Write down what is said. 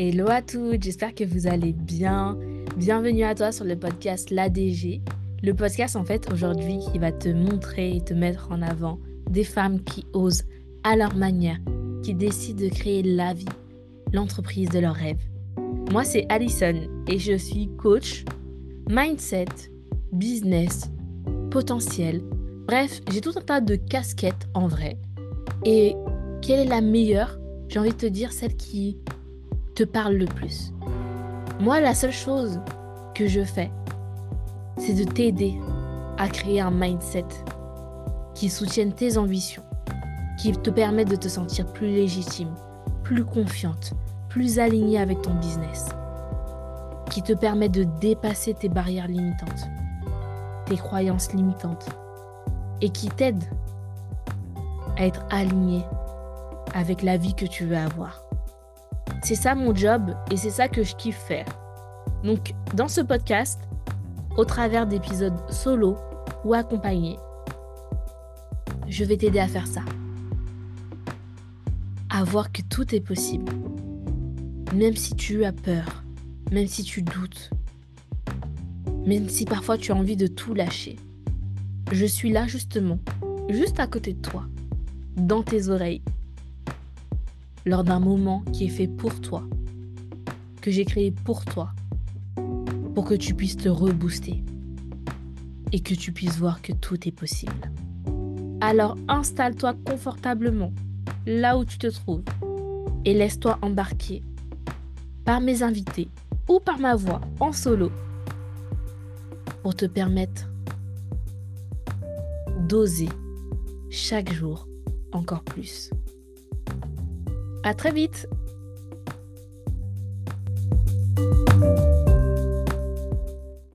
Hello à toutes, j'espère que vous allez bien. Bienvenue à toi sur le podcast L'ADG. Le podcast en fait aujourd'hui qui va te montrer et te mettre en avant des femmes qui osent à leur manière, qui décident de créer la vie, l'entreprise de leurs rêves. Moi c'est Alison et je suis coach, mindset, business, potentiel. Bref, j'ai tout un tas de casquettes en vrai. Et quelle est la meilleure J'ai envie de te dire celle qui parle le plus. Moi, la seule chose que je fais, c'est de t'aider à créer un mindset qui soutienne tes ambitions, qui te permet de te sentir plus légitime, plus confiante, plus alignée avec ton business, qui te permet de dépasser tes barrières limitantes, tes croyances limitantes, et qui t'aide à être aligné avec la vie que tu veux avoir. C'est ça mon job et c'est ça que je kiffe faire. Donc, dans ce podcast, au travers d'épisodes solo ou accompagnés, je vais t'aider à faire ça. À voir que tout est possible. Même si tu as peur, même si tu doutes, même si parfois tu as envie de tout lâcher. Je suis là justement, juste à côté de toi, dans tes oreilles, lors d'un moment qui est fait pour toi, que j'ai créé pour toi, pour que tu puisses te rebooster et que tu puisses voir que tout est possible. Alors installe-toi confortablement là où tu te trouves et laisse-toi embarquer par mes invités ou par ma voix en solo pour te permettre d'oser chaque jour encore plus. À très vite